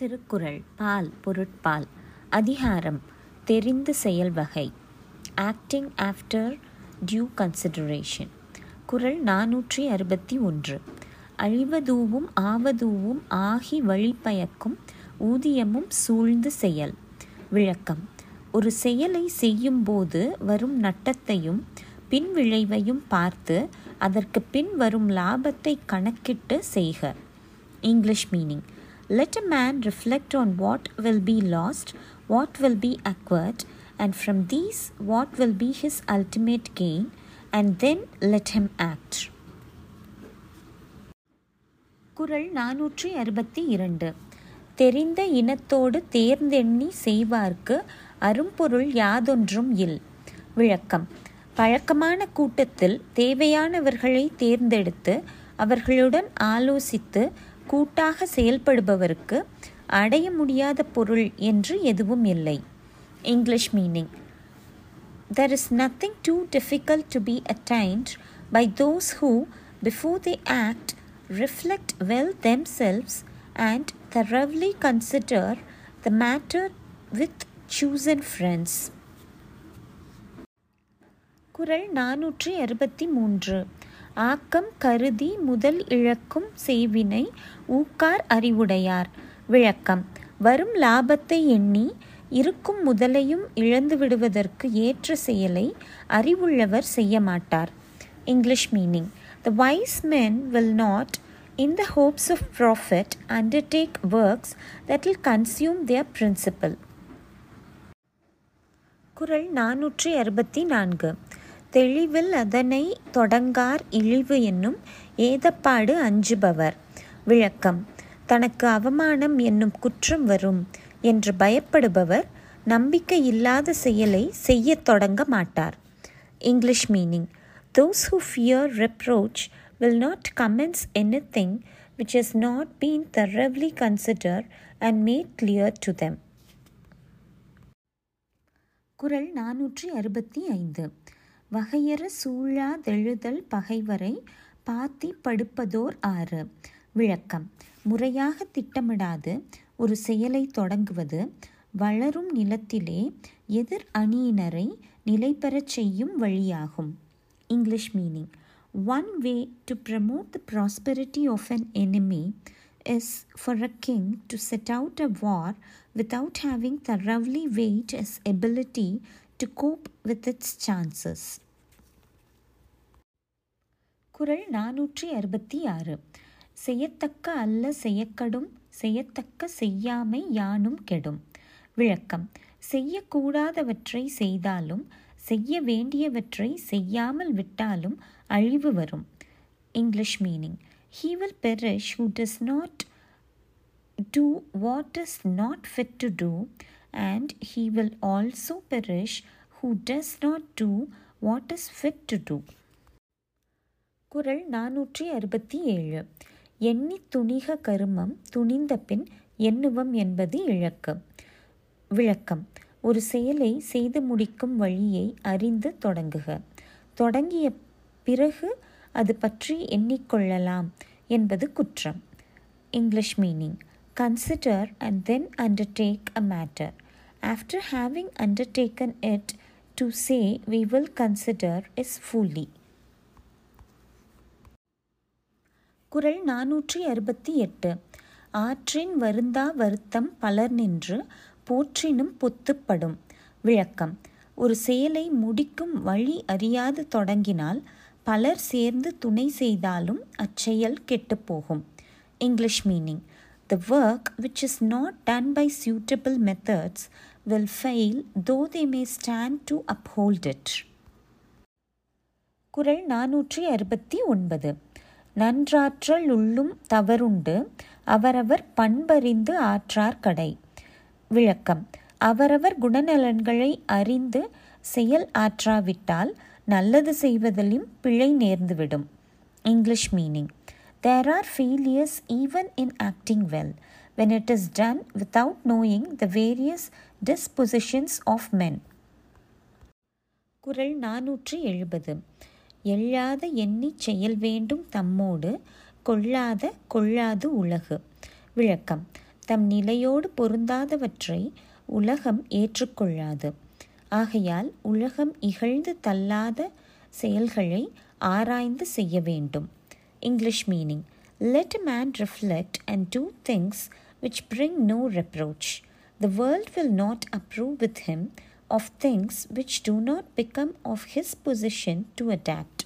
திருக்குறள் பால் பொருட்பால் அதிகாரம் தெரிந்து செயல் வகை ஆக்டிங் ஆஃப்டர் டியூ கன்சிடரேஷன் குறள் நானூற்றி அறுபத்தி ஒன்று. அழிவதூவும் ஆவதூவும் ஆகி வழிபயக்கும் ஊதியமும் சூழ்ந்து செயல். விளக்கம். ஒரு செயலை செய்யும்போது வரும் நட்டத்தையும் பின் விளைவையும் பார்த்து அதற்கு பின் வரும் லாபத்தை கணக்கிட்டு செய்க. English meaning. Let a man reflect on what will be lost, what will be acquired, and from these, what will be his ultimate gain, and then let him act. குறள் நானூற்றி அறுபத்தி இரண்டு தெரிந்த இனத்தோடு தேர்ந்தெண்ணி செய்வார்க்கு அரும்பொருள் யாதொன்றும் இல் விளக்கம் பழக்கமான கூட்டத்தில் தேவையானவர்களை தேர்ந்தெடுத்து அவர்களுடன் ஆலோசித்து கூட்டாக செயல்படுபவருக்கு அடைய முடியாத பொருள் என்று எதுவும் இல்லை. English meaning there is nothing too difficult to be attained by those who before they act reflect well themselves and thoroughly consider the matter with chosen friends குரல் நானூற்றி அறுபத்தி மூன்று. ஆக்கம் கருதி முதல் இழக்கும் செய்வினை ஊக்கார் அறிவுடையார். விளக்கம். வரும் லாபத்தை எண்ணி இருக்கும் முதலையும் இழந்து விடுவதற்கு ஏற்ற செயலை அறிவுள்ளவர் செய்ய மாட்டார் English meaning the wise men will not in the hopes of profit undertake works that will consume their principle குரல் நானூற்றி அறுபத்தி நான்கு. தெளிவில் அதனை தொடங்கார் இழிவு என்னும் ஏதப்பாடு அஞ்சுபவர். விளக்கம் தனக்கு அவமானம் என்னும் குற்றம் வரும் என்று பயப்படுபவர் நம்பிக்கை இல்லாத செயலை செய்யத் தொடங்க மாட்டார். English meaning those who fear reproach will not commence anything which has not been thoroughly considered and made clear to them குரல் நானூற்றி அறுபத்தி ஐந்து. வகையற சூழாதெழுதல் பகைவரை பாத்தி படுப்பதோர் ஆறு. விளக்கம். முறையாக திட்டமிடாது. ஒரு செயலை தொடங்குவது. வளரும் நிலத்திலே எதிர் அணியினரை நிலை பெறச் செய்யும் வழியாகும். English meaning. One way to promote the prosperity of an enemy is for a king to set out a war war without having thoroughly weighed his ability to cope with its chances. குரல் நானூற்றி அறுபத்தி ஆறு செய்யத்தக்க அல்ல செய்யக்கடும் செய்யத்தக்க செய்யாமை யானும் கெடும். விளக்கம். செய்யக்கூடாதவற்றை செய்தாலும் செய்ய வேண்டியவற்றை செய்யாமல் விட்டாலும் அழிவு வரும். English meaning he will perish who does not do what is not fit to do, and he will also perish who does not do what is fit to do. குரல் நானூற்றி அறுபத்தி ஏழு. எண்ணி துணிக கருமம் துணிந்த பின் எண்ணுவம் என்பது இழக்கு விளக்கம். ஒரு செயலை செய்து முடிக்கும் வழியை அறிந்து தொடங்குக. தொடங்கிய பிறகு அது பற்றி எண்ணிக்கொள்ளலாம் என்பது குற்றம். English meaning. Consider and then undertake a matter after having undertaken it, to say we will consider is fully. குரல் நானூற்றி அறுபத்தி எட்டு ஆற்றின் வருந்தா வருத்தம் பலர் நின்று போற்றினும் பொத்துப்படும். விளக்கம். ஒரு செயலை முடிக்கும் வழி அறியாது தொடங்கினால் பலர் சேர்ந்து துணை செய்தாலும் அச்செயல் கெட்டுப்போகும். English meaning. The work which is not done by suitable methods will fail though they may stand to uphold it குரல் நானூற்றி அறுபத்தி ஒன்பது. நன்றாற்றல் உள்ளும் தவறுண்டு அவரவர் பண்பறிந்து ஆற்றார் கடை. விளக்கம். அவரவர் குணநலன்களை அறிந்து செயல் ஆற்றாவிட்டால் நல்லது செய்வதிலும் பிழை நேர்ந்துவிடும். English meaning. There are failures even in acting well when it is done without knowing the various dispositions of men குரல் நானூற்றி எழுபது. எள்ளாத எண்ணி செயல் வேண்டும் தம்மோடு கொள்ளாத கொள்ளாது உலகு. விளக்கம். தம் நிலையோடு பொருந்தாதவற்றை உலகம் ஏற்றுக்கொள்ளாது. ஆகையால் உலகம் இகழ்ந்து தள்ளாத செயல்களை ஆராய்ந்து செய்ய வேண்டும். English meaning Let a man reflect and do things which bring no reproach. The world will not approve with him of things which do not become of his position to adapt.